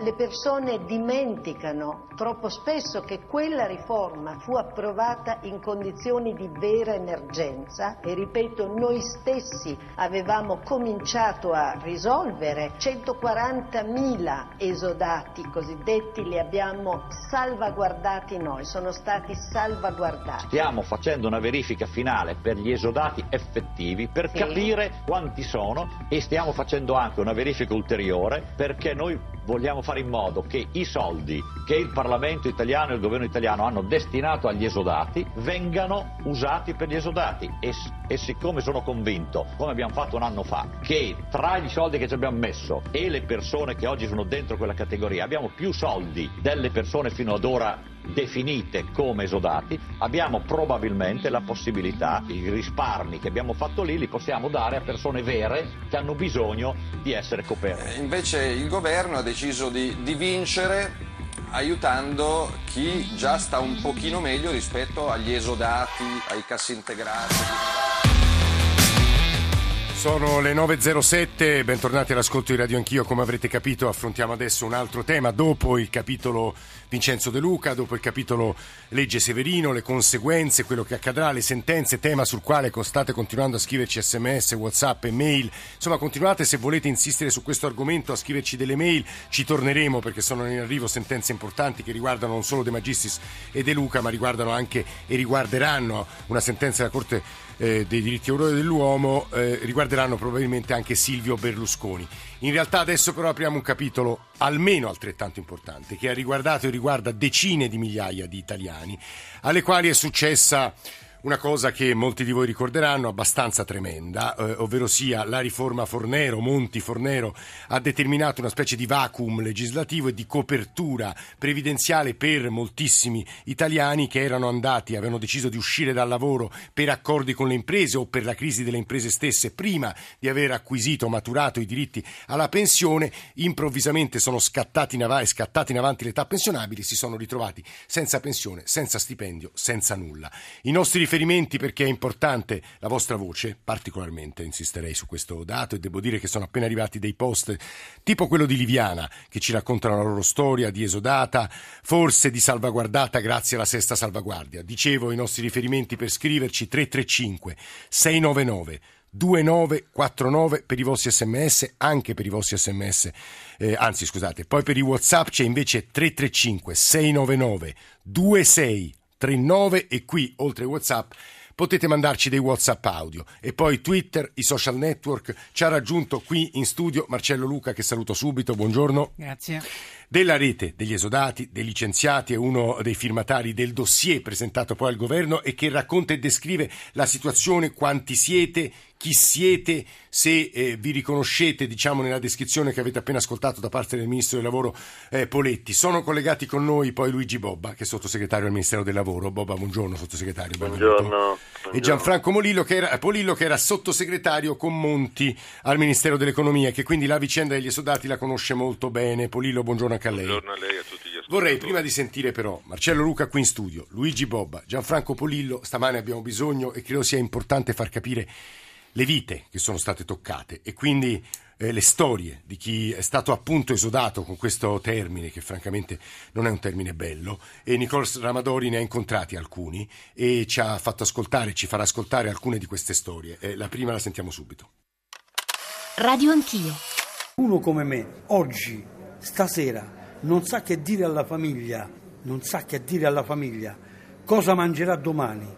le persone dimenticano troppo spesso che quella riforma fu approvata in condizioni di vera emergenza e ripeto noi stessi avevamo cominciato a risolvere 140.000 esodati cosiddetti li abbiamo salvaguardati noi, sono stati salvaguardati. Stiamo facendo una verifica finale per gli esodati effettivi per sì. capire quanti sono e stiamo facendo anche una verifica ulteriore perché noi vogliamo fare in modo che i soldi che il Parlamento italiano e il governo italiano hanno destinato agli esodati vengano usati per gli esodati. E, e siccome sono convinto, come abbiamo fatto un anno fa, che tra i soldi che ci abbiamo messo e le persone che oggi sono dentro quella categoria abbiamo più soldi delle persone fino ad ora definite come esodati, abbiamo probabilmente la possibilità, i risparmi che abbiamo fatto lì li possiamo dare a persone vere che hanno bisogno di essere coperte. Eh, invece il governo ha deciso di, di vincere aiutando chi già sta un pochino meglio rispetto agli esodati, ai cassi integrati. Sono le 9.07, bentornati all'ascolto di Radio Anch'io, come avrete capito affrontiamo adesso un altro tema, dopo il capitolo Vincenzo De Luca, dopo il capitolo Legge Severino, le conseguenze, quello che accadrà, le sentenze, tema sul quale state continuando a scriverci sms, whatsapp e mail, insomma continuate se volete insistere su questo argomento a scriverci delle mail, ci torneremo perché sono in arrivo sentenze importanti che riguardano non solo De Magistris e De Luca ma riguardano anche e riguarderanno una sentenza della Corte eh, dei diritti dell'uomo eh, riguarderanno probabilmente anche Silvio Berlusconi. In realtà adesso però apriamo un capitolo almeno altrettanto importante che ha riguardato e riguarda decine di migliaia di italiani alle quali è successa una cosa che molti di voi ricorderanno abbastanza tremenda, eh, ovvero sia la riforma Fornero, Monti Fornero ha determinato una specie di vacuum legislativo e di copertura previdenziale per moltissimi italiani che erano andati, avevano deciso di uscire dal lavoro per accordi con le imprese o per la crisi delle imprese stesse prima di aver acquisito, maturato i diritti alla pensione, improvvisamente sono scattati in, av- scattati in avanti l'età pensionabile, si sono ritrovati senza pensione, senza stipendio, senza nulla. I nostri riferimenti perché è importante la vostra voce, particolarmente insisterei su questo dato e devo dire che sono appena arrivati dei post tipo quello di Liviana che ci raccontano la loro storia di esodata, forse di salvaguardata grazie alla sesta salvaguardia. Dicevo i nostri riferimenti per scriverci 335 699 2949 per i vostri sms, anche per i vostri sms, eh, anzi scusate, poi per i whatsapp c'è invece 335 699 26 39 e qui, oltre WhatsApp, potete mandarci dei WhatsApp audio. E poi Twitter, i social network, ci ha raggiunto qui in studio Marcello Luca, che saluto subito. Buongiorno. Grazie. Della rete degli esodati, dei licenziati, è uno dei firmatari del dossier presentato poi al governo e che racconta e descrive la situazione, quanti siete, chi siete, se eh, vi riconoscete diciamo, nella descrizione che avete appena ascoltato da parte del Ministro del Lavoro eh, Poletti. Sono collegati con noi poi Luigi Bobba, che è sottosegretario al Ministero del Lavoro. Bobba, buongiorno sottosegretario. Buongiorno. buongiorno. E Gianfranco Molillo che, era, Polillo che era sottosegretario con Monti al Ministero dell'Economia, che quindi la vicenda degli esodati la conosce molto bene. Polillo, buongiorno anche a lei. Buongiorno a lei e a tutti gli ascoltatori. Vorrei prima di sentire però Marcello Luca qui in studio, Luigi Bobba, Gianfranco Polillo, stamane abbiamo bisogno e credo sia importante far capire le vite che sono state toccate e quindi eh, le storie di chi è stato appunto esodato con questo termine, che francamente non è un termine bello, e Nicolas Ramadori ne ha incontrati alcuni e ci ha fatto ascoltare, ci farà ascoltare alcune di queste storie. Eh, la prima la sentiamo subito. Radio Anch'io. Uno come me, oggi, stasera, non sa che dire alla famiglia, non sa che dire alla famiglia cosa mangerà domani,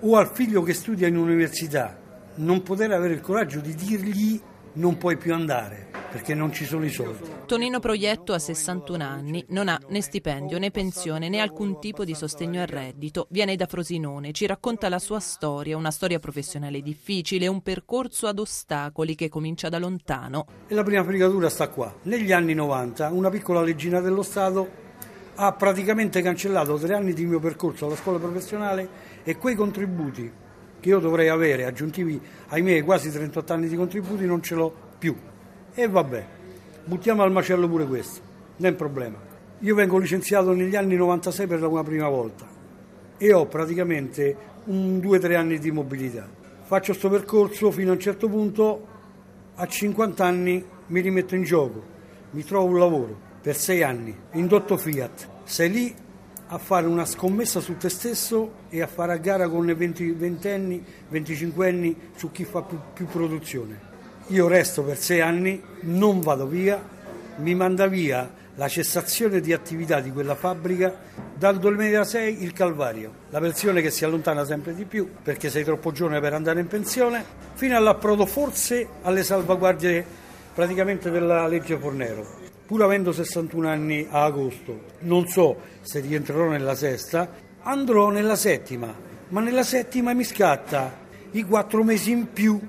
o al figlio che studia in università, non poter avere il coraggio di dirgli non puoi più andare perché non ci sono i soldi. Tonino Proietto ha 61 anni, non ha né stipendio né pensione né alcun tipo di sostegno al reddito. Viene da Frosinone, ci racconta la sua storia, una storia professionale difficile, un percorso ad ostacoli che comincia da lontano. E la prima fregatura sta qua. Negli anni 90 una piccola leggina dello Stato ha praticamente cancellato tre anni di mio percorso alla scuola professionale e quei contributi che io dovrei avere aggiuntivi ai miei quasi 38 anni di contributi non ce l'ho più. E vabbè, buttiamo al macello pure questo, non è un problema. Io vengo licenziato negli anni 96 per la prima volta e ho praticamente un 2-3 anni di mobilità. Faccio questo percorso fino a un certo punto, a 50 anni mi rimetto in gioco, mi trovo un lavoro per 6 anni, indotto Fiat. Sei lì a fare una scommessa su te stesso e a fare a gara con i 20, 20 anni, 25 anni su chi fa più, più produzione. Io resto per 6 anni, non vado via, mi manda via la cessazione di attività di quella fabbrica dal 2006 il calvario, la pensione che si allontana sempre di più perché sei troppo giovane per andare in pensione, fino all'approdo forse alle salvaguardie praticamente della legge Fornero. Pur avendo 61 anni a agosto, non so se rientrerò nella sesta, andrò nella settima, ma nella settima mi scatta i quattro mesi in più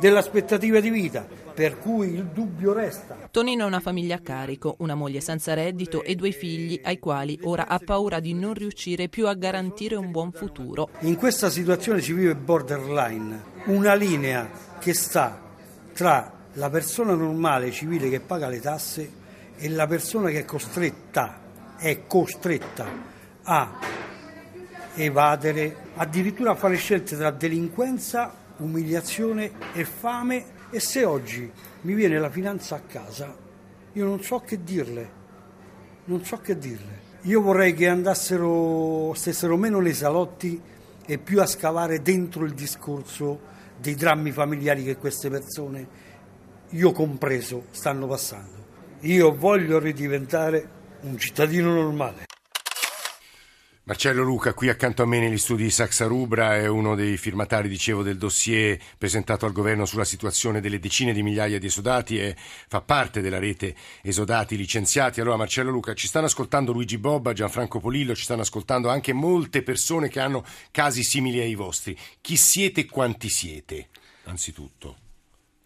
dell'aspettativa di vita, per cui il dubbio resta. Tonino ha una famiglia a carico, una moglie senza reddito e due figli ai quali ora ha paura di non riuscire più a garantire un buon futuro. In questa situazione ci vive borderline, una linea che sta tra la persona normale civile che paga le tasse e la persona che è costretta, è costretta a evadere, addirittura a fare scelte tra delinquenza, umiliazione e fame e se oggi mi viene la finanza a casa, io non so che dirle, non so che dirle. Io vorrei che andassero, stessero meno nei salotti e più a scavare dentro il discorso dei drammi familiari che queste persone, io compreso, stanno passando. Io voglio ridiventare un cittadino normale. Marcello Luca, qui accanto a me negli studi di Saxa Rubra, è uno dei firmatari, dicevo, del dossier presentato al governo sulla situazione delle decine di migliaia di esodati e fa parte della rete esodati licenziati. Allora, Marcello Luca, ci stanno ascoltando Luigi Bobba, Gianfranco Polillo, ci stanno ascoltando anche molte persone che hanno casi simili ai vostri. Chi siete e quanti siete, anzitutto?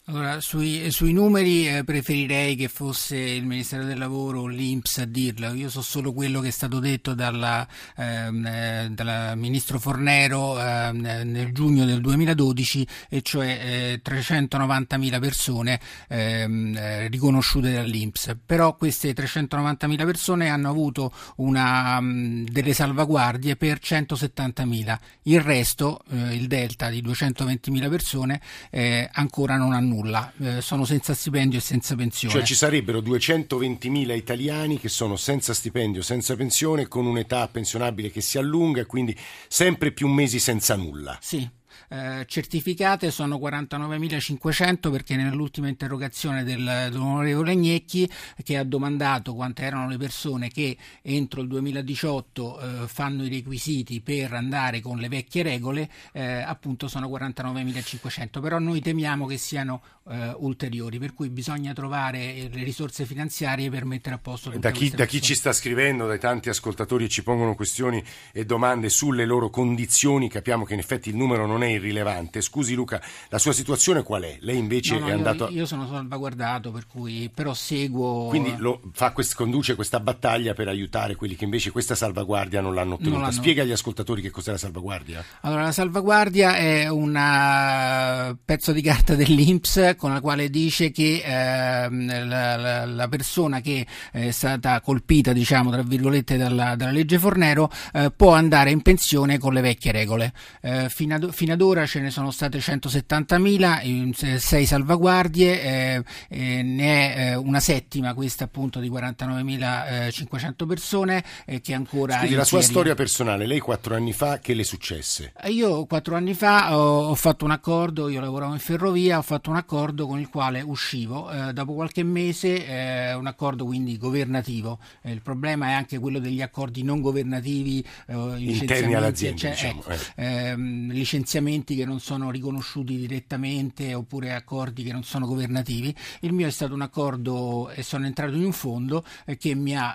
Allora, sui, sui numeri eh, preferirei che fosse il Ministero del Lavoro o l'Inps a dirlo. Io so solo quello che è stato detto dal ehm, eh, dalla Ministro Fornero eh, nel giugno del 2012, e cioè 390.000 persone ehm, eh, riconosciute dall'Inps. Però queste 390.000 persone hanno avuto una, um, delle salvaguardie per 170.000. Il resto, eh, il delta di 220.000 persone, eh, ancora non hanno nulla, eh, sono senza stipendio e senza pensione. Cioè ci sarebbero 220.000 italiani che sono senza stipendio, senza pensione, con un'età pensionabile che si allunga e quindi sempre più mesi senza nulla. Sì eh, certificate sono 49.500 perché nell'ultima interrogazione del, dell'onorevole Gnecchi che ha domandato quante erano le persone che entro il 2018 eh, fanno i requisiti per andare con le vecchie regole, eh, appunto sono 49.500, però noi temiamo che siano eh, ulteriori, per cui bisogna trovare le risorse finanziarie per mettere a posto da chi, da chi ci sta scrivendo, dai tanti ascoltatori ci pongono questioni e domande sulle loro condizioni, capiamo che in effetti il numero non è irrilevante. Scusi Luca, la sua situazione qual è? Lei invece no, no, è andato... Io, io sono salvaguardato, per cui però seguo... Quindi lo, quest, conduce questa battaglia per aiutare quelli che invece questa salvaguardia non l'hanno ottenuta. Non l'hanno... Spiega agli ascoltatori che cos'è la salvaguardia. Allora, la salvaguardia è un pezzo di carta dell'Inps con la quale dice che eh, la, la, la, persona che è stata colpita, diciamo, tra virgolette, dalla, dalla legge Fornero eh, può andare in pensione con le vecchie regole. Eh, fino, ad, fino ad ora ce ne sono state 170.000, 6 salvaguardie, eh, eh, ne è eh, una settima questa appunto di 49.500 persone eh, che ancora... Scusi, la sua storia personale, lei quattro anni fa che le successe? Eh, io quattro anni fa ho, ho, fatto un accordo, io lavoravo in ferrovia, ho fatto un accordo con il quale uscivo, eh, dopo qualche mese un accordo quindi governativo, il problema è anche quello degli accordi non governativi interni all'azienda, cioè, diciamo, ehm, licenziamenti strumenti che non sono riconosciuti direttamente oppure accordi che non sono governativi. Il mio è stato un accordo e sono entrato in un fondo eh, che mi ha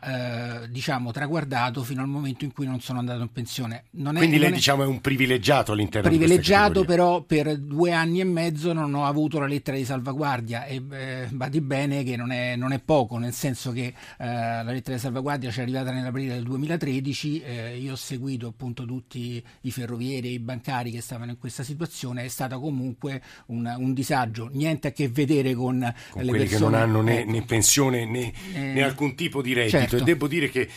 eh, diciamo traguardato fino al momento in cui non sono andato in pensione. Non Quindi è, lei è diciamo è un privilegiato all'interno privilegiato però per due anni e mezzo non ho avuto la lettera di salvaguardia e eh, badi bene che non è, non è, poco, nel senso che eh, la lettera di salvaguardia ci è arrivata nell'aprile del 2013, eh, io ho seguito appunto tutti i ferrovieri e i bancari che stavano in questa situazione è stata comunque una, un disagio, niente a che vedere con, con le quelli persone, che non hanno né, ecco. né pensione né, Eh, né alcun tipo di reddito certo. e devo dire che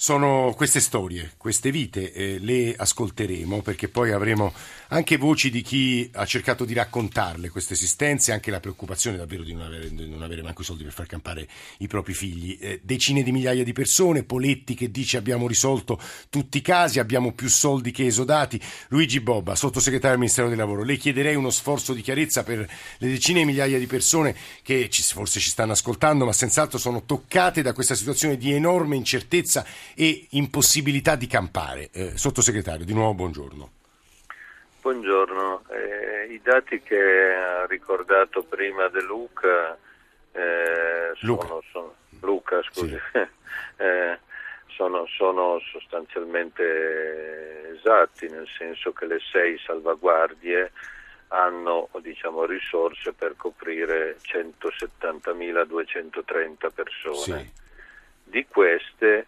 sono queste storie, queste vite, eh, le ascolteremo perché poi avremo anche voci di chi ha cercato di raccontarle queste esistenze, anche la preoccupazione davvero di non avere, di non avere manco i soldi per far campare i propri figli. Eh, decine di migliaia di persone, Poletti che dice abbiamo risolto tutti i casi, abbiamo più soldi che esodati. Luigi Bobba, sottosegretario del Ministero del Lavoro, le chiederei uno sforzo di chiarezza per le decine di migliaia di persone che ci- forse ci stanno ascoltando, ma senz'altro sono toccate da questa situazione di enorme incertezza e impossibilità di campare. Eh, sottosegretario, di nuovo buongiorno. Buongiorno, Eh, i dati che ha ricordato prima De Luca, eh, sono, sono- Luca, scusi, eh, sono, sono sostanzialmente esatti, nel senso che le sei salvaguardie hanno diciamo, risorse per coprire 170.230 persone. Di queste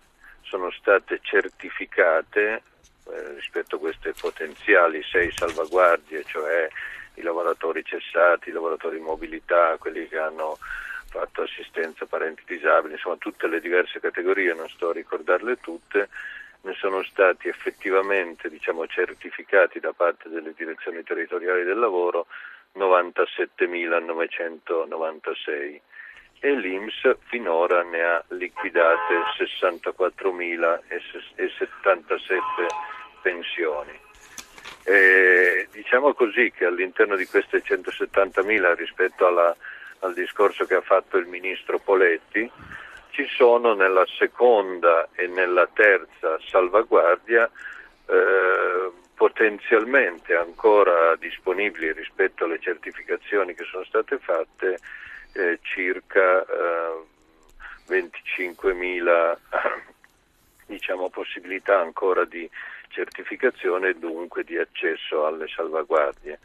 sono state certificate eh, rispetto a queste potenziali sei salvaguardie, cioè i lavoratori cessati, i lavoratori in mobilità, quelli che hanno fatto assistenza a parenti disabili, insomma tutte le diverse categorie, non sto a ricordarle tutte, ne sono stati effettivamente diciamo, certificati da parte delle direzioni territoriali del lavoro 97.996 e l'Inps finora ne ha liquidate 64.077 pensioni. Eh, diciamo così che all'interno di queste 170.000 rispetto alla- al discorso che ha fatto il ministro Poletti ci sono nella seconda e nella terza salvaguardia eh, potenzialmente ancora disponibili rispetto alle certificazioni che sono state fatte eh, circa eh, 25.000 diciamo, possibilità ancora di certificazione e dunque di accesso alle salvaguardie.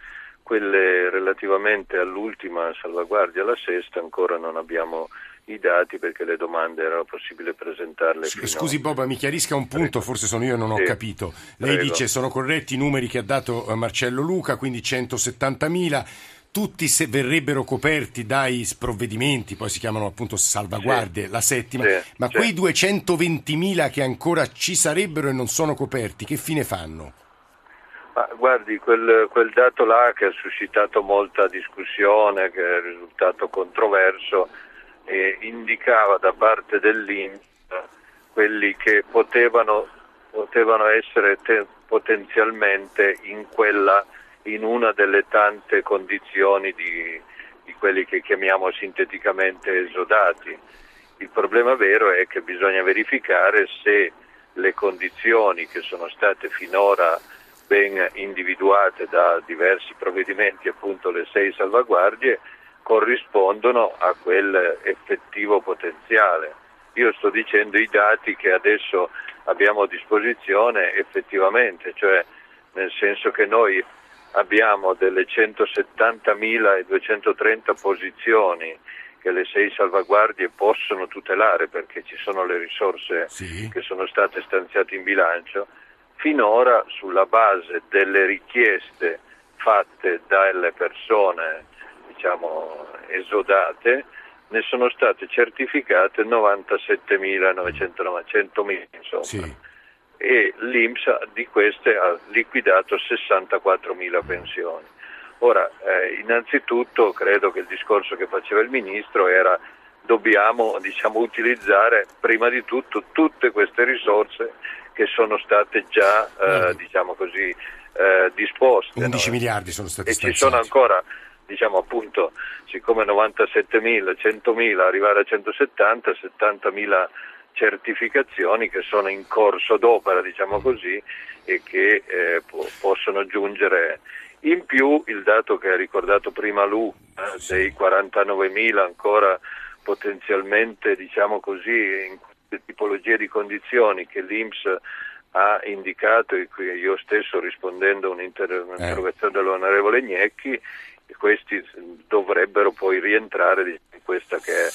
Quelle relativamente all'ultima salvaguardia, la sesta, ancora non abbiamo i dati perché le domande era possibile presentarle fino Scusi Boba, mi chiarisca un punto, forse sono io e non ho Sì. capito. Lei Prego. dice sono corretti i numeri che ha dato eh, Marcello Luca, quindi 170.000. Tutti se verrebbero coperti dai provvedimenti, poi si chiamano appunto salvaguardie, la settima, Sì, ma sì. quei 220.000 che ancora ci sarebbero e non sono coperti, che fine fanno? Ma guardi, quel, quel dato là che ha suscitato molta discussione, che è risultato controverso, eh, indicava da parte dell'Inps quelli che potevano, potevano essere te- potenzialmente in, quella, in una delle tante condizioni di, di quelli che chiamiamo sinteticamente esodati. Il problema vero è che bisogna verificare se le condizioni che sono state finora ben individuate da diversi provvedimenti, appunto le sei salvaguardie, corrispondono a quel effettivo potenziale. Io sto dicendo i dati che adesso abbiamo a disposizione effettivamente, cioè nel senso che noi abbiamo delle 170.230 posizioni che le sei salvaguardie possono tutelare perché ci sono le risorse che sono state stanziate in bilancio, finora sulla base delle richieste fatte dalle persone diciamo, esodate ne sono state certificate 97.900.000 insomma e l'Inps di queste ha liquidato 64.000 pensioni. Ora, eh, innanzitutto credo che il discorso che faceva il Ministro era dobbiamo diciamo, utilizzare prima di tutto tutte queste risorse che sono state già eh, diciamo così, eh, disposte. 11 no? miliardi sono stati e ci sono ancora, diciamo appunto, siccome 97.000, 100.000, arrivare a 170, 70.000 certificazioni che sono in corso d'opera, diciamo così, e che eh, po- possono giungere. In più il dato che ha ricordato prima Lu, eh, dei 49.000 ancora potenzialmente, diciamo così, in queste tipologie di condizioni che l'Inps ha indicato e qui io stesso rispondendo a un'inter- un'interrogazione dell'onorevole Gnecchi, questi dovrebbero poi rientrare in questa che è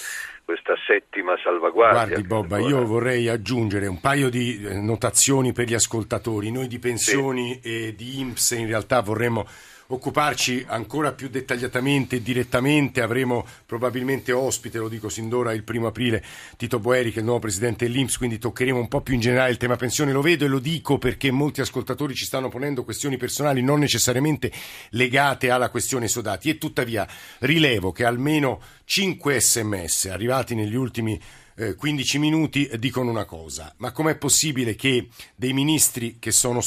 questa settima salvaguardia. Guardi Bobba, io vorrei aggiungere un paio di eh, notazioni per gli ascoltatori. Noi di pensioni sì. e di IMSS in realtà vorremmo occuparci ancora più dettagliatamente e direttamente. Avremo probabilmente ospite, lo dico sin d'ora, il primo aprile Tito Boeri, che è il nuovo presidente dell'Inps, quindi toccheremo un po' più in generale il tema pensione. Lo vedo e lo dico perché molti ascoltatori ci stanno ponendo questioni personali non necessariamente legate alla questione sodati e tuttavia rilevo che almeno 5 sms arrivati negli ultimi 15 eh, minuti dicono una cosa, ma com'è possibile che dei ministri che sono,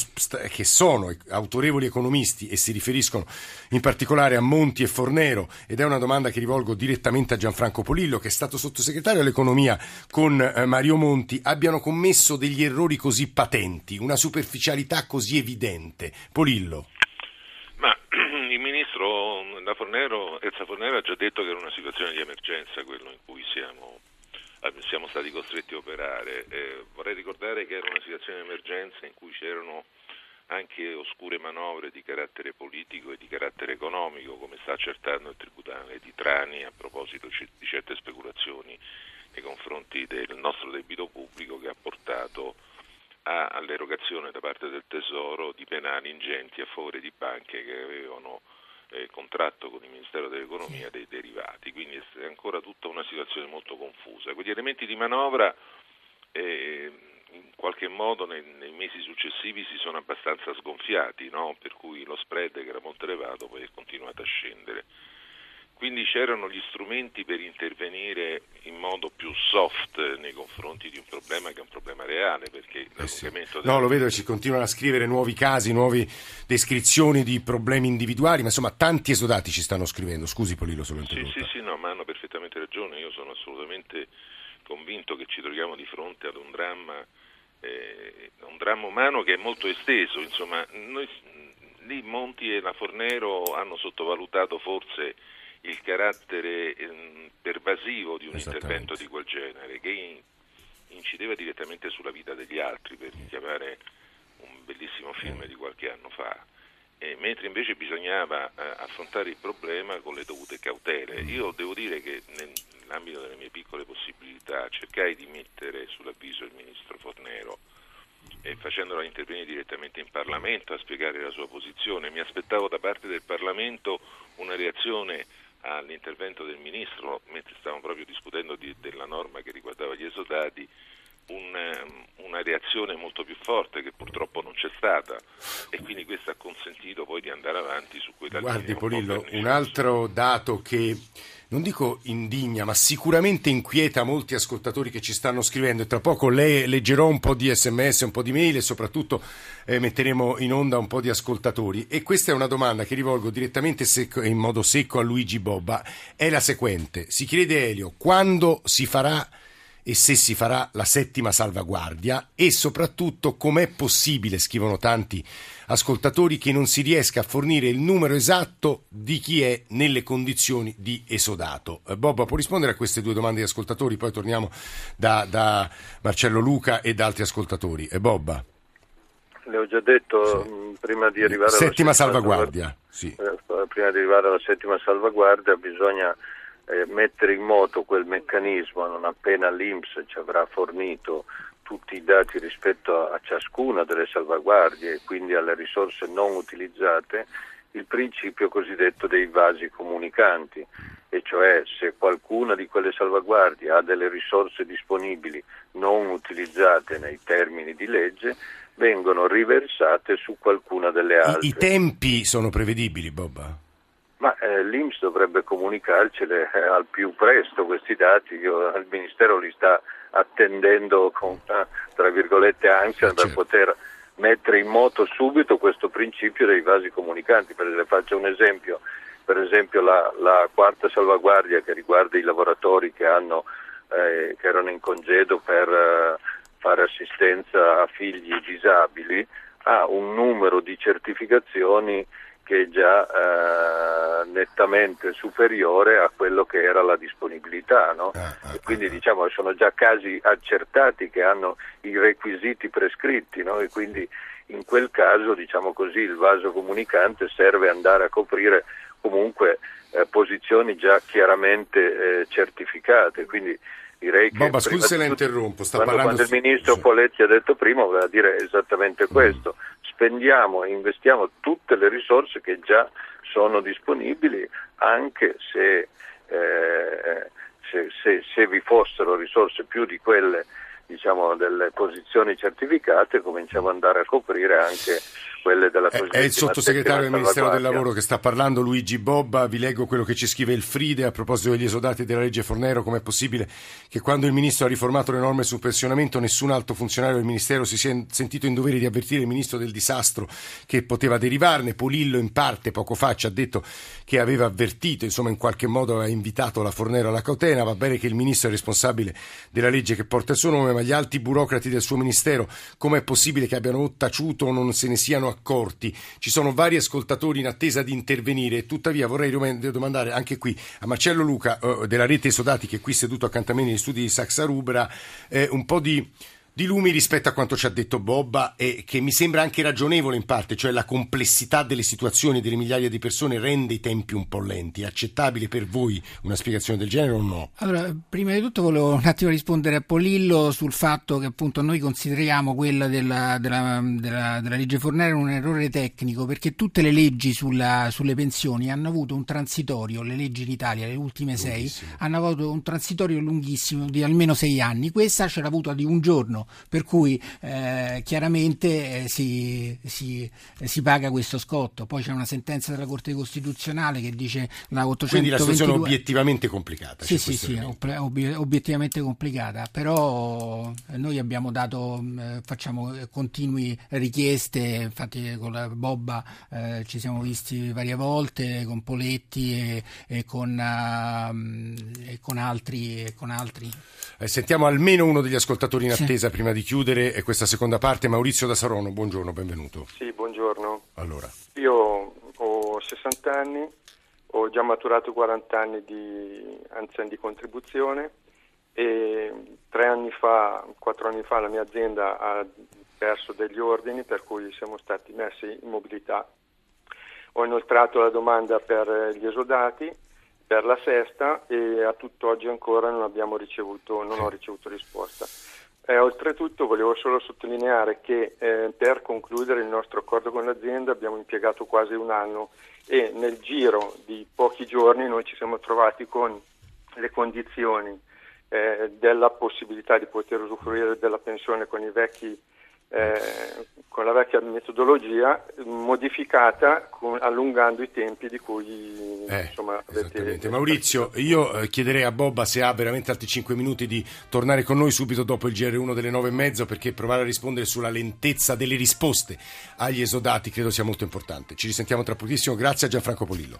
che sono, autorevoli economisti e si riferiscono in particolare a Monti e Fornero, ed è una domanda che rivolgo direttamente a Gianfranco Polillo, che è stato sottosegretario all'economia con eh, Mario Monti, abbiano commesso degli errori così patenti, una superficialità così evidente? Polillo. Ma il ministro da Fornero, Elsa Fornero ha già detto che era una situazione di emergenza quello in cui siamo siamo stati costretti a operare. Eh, vorrei ricordare che era una situazione di emergenza in cui c'erano anche oscure manovre di carattere politico e di carattere economico, come sta accertando il Tribunale di Trani a proposito di certe speculazioni nei confronti del nostro debito pubblico che ha portato all'erogazione da parte del Tesoro di penali ingenti a favore di banche che avevano eh, contratto con il Ministero dell'Economia dei derivati, quindi è ancora tutta una situazione molto confusa. Quegli elementi di manovra eh, in qualche modo nei, nei, mesi successivi si sono abbastanza sgonfiati, no? per cui lo spread che era molto elevato poi è continuato a scendere. Quindi c'erano gli strumenti per intervenire in modo più soft nei confronti di un problema che è un problema reale, perché eh sì. No, lo vedo, ci continuano a scrivere nuovi casi, nuove descrizioni di problemi individuali, ma insomma tanti esodati ci stanno scrivendo. Scusi Polillo, solo Sì, sì, sì, no, ma hanno perfettamente ragione. Io sono assolutamente convinto che ci troviamo di fronte ad un dramma, eh, un dramma umano che è molto esteso. Insomma, noi, lì Monti e la Fornero hanno sottovalutato forse il carattere ehm, pervasivo di un intervento di quel genere che incideva direttamente sulla vita degli altri per richiamare un bellissimo film di qualche anno fa. Eh, mentre invece bisognava eh, affrontare il problema con le dovute cautele. Io devo dire che nell'ambito delle mie piccole possibilità cercai di mettere sull'avviso il ministro Fornero e facendolo intervenire direttamente in Parlamento a spiegare la sua posizione. Mi aspettavo da parte del Parlamento una reazione all'intervento del Ministro, mentre stavamo proprio discutendo di, della norma che riguardava gli esodati, un, ehm, una reazione molto più forte che purtroppo non c'è stata. E quindi questo ha consentito poi di andare avanti su quella Guardi Polillo, un altro dato che non dico indigna, ma sicuramente inquieta molti ascoltatori che ci stanno scrivendo e tra poco le, leggerò un po' di sms, un po' di mail e soprattutto eh, metteremo in onda un po' di ascoltatori. E questa è una domanda che rivolgo direttamente secco, in modo secco a Luigi Bobba. È la seguente. Si chiede Elio, quando si farà e se si farà la settima salvaguardia e soprattutto com'è possibile, scrivono tanti ascoltatori, che non si riesca a fornire il numero esatto di chi è nelle condizioni di esodato. Eh, Bob può rispondere a queste due domande di ascoltatori, poi torniamo da, da Marcello Luca e da altri ascoltatori. E eh, Bobba. Le ho già detto sì. Mm, prima di arrivare settima alla settima salvaguardia. Sì. Eh, prima di arrivare alla settima salvaguardia bisogna eh, mettere in moto quel meccanismo non appena l'Inps ci avrà fornito tutti i dati rispetto a, a ciascuna delle salvaguardie e quindi alle risorse non utilizzate, il principio cosiddetto dei vasi comunicanti, e cioè se qualcuna di quelle salvaguardie ha delle risorse disponibili non utilizzate nei termini di legge, vengono riversate su qualcuna delle altre. I, i tempi sono prevedibili, Bob? Ma eh, l'Inps dovrebbe comunicarcele eh, al più presto questi dati, Io, il Ministero li sta attendendo con, eh, tra virgolette, ansia certo. per poter mettere in moto subito questo principio dei vasi comunicanti. Per esempio, faccio un esempio, per esempio la, la quarta salvaguardia che riguarda i lavoratori che, hanno, eh, che erano in congedo per eh, fare assistenza a figli disabili ha un numero di certificazioni che è già eh, nettamente superiore a quello che era la disponibilità. No? Ah, ah, quindi ah, diciamo sono già casi accertati che hanno i requisiti prescritti no? e quindi in quel caso diciamo così, il vaso comunicante serve andare a coprire comunque eh, posizioni già chiaramente eh, certificate. Quindi direi che Boba, scusi se la interrompo, sta quando, parlando quando il ministro Poletti ha detto prima voleva dire esattamente questo. Spendiamo e investiamo tutte le risorse che già sono disponibili, anche se, eh, se, se, se vi fossero risorse più di quelle diciamo, delle posizioni certificate, cominciamo ad andare a coprire anche quelle della È il sottosegretario del Ministero del Lavoro che sta parlando, Luigi Bobba. Vi leggo quello che ci scrive il Fride a proposito degli esodati della legge Fornero. Com'è possibile che quando il Ministro ha riformato le norme sul pensionamento nessun alto funzionario del Ministero si sia sentito in dovere di avvertire il Ministro del disastro che poteva derivarne? Polillo in parte poco fa ci ha detto che aveva avvertito, insomma in qualche modo aveva invitato la Fornero alla cautela. Va bene che il Ministro è responsabile della legge che porta il suo nome, ma gli alti burocrati del suo Ministero com'è possibile che abbiano taciuto o non se ne siano accorti. Ci sono vari ascoltatori in attesa di intervenire, tuttavia vorrei domandare anche qui a Marcello Luca eh, della rete Esodati che è qui seduto accanto a me negli studi di Saxa Rubra eh, un po' di di lumi rispetto a quanto ci ha detto Bobba e che mi sembra anche ragionevole in parte, cioè la complessità delle situazioni delle migliaia di persone rende i tempi un po' lenti. È accettabile per voi una spiegazione del genere o no? Allora, prima di tutto volevo un attimo rispondere a Polillo sul fatto che appunto noi consideriamo quella della, della, della, della legge Fornero un errore tecnico perché tutte le leggi sulla, sulle pensioni hanno avuto un transitorio, le leggi in Italia, le ultime sei, hanno avuto un transitorio lunghissimo di almeno sei anni. Questa ce l'ha avuta di un giorno per cui eh, chiaramente eh, si, si, eh, si, paga questo scotto. Poi c'è una sentenza della Corte Costituzionale che dice la 822... Quindi la situazione è obiettivamente complicata. Sì, sì, sì, ob- obiettivamente complicata, però eh, noi abbiamo dato, eh, facciamo continui richieste, infatti con la Bobba eh, ci siamo visti varie volte, con Poletti e, e, con, uh, e con, altri. E con altri. sentiamo almeno uno degli ascoltatori in attesa prima di chiudere questa seconda parte. Maurizio da Sarono, buongiorno, benvenuto. Sì, buongiorno. Allora. Io ho 60 anni, ho già maturato 40 anni di anziani di contribuzione e tre anni fa, quattro anni fa la mia azienda ha perso degli ordini per cui siamo stati messi in mobilità. Ho inoltrato la domanda per gli esodati per la sesta e a tutt'oggi ancora non, ricevuto, non ho ricevuto risposta. Eh, oltretutto volevo solo sottolineare che eh, per concludere il nostro accordo con l'azienda abbiamo impiegato quasi un anno e nel giro di pochi giorni noi ci siamo trovati con le condizioni eh, della possibilità di poter usufruire della pensione con i vecchi eh, con la vecchia metodologia modificata con, allungando i tempi di cui eh, insomma, avete... Maurizio, io eh, chiederei a Bobba se ha veramente altri 5 minuti di tornare con noi subito dopo il GR1 delle 9 e mezzo perché provare a rispondere sulla lentezza delle risposte agli esodati credo sia molto importante. Ci risentiamo tra pochissimo, grazie a Gianfranco Polillo.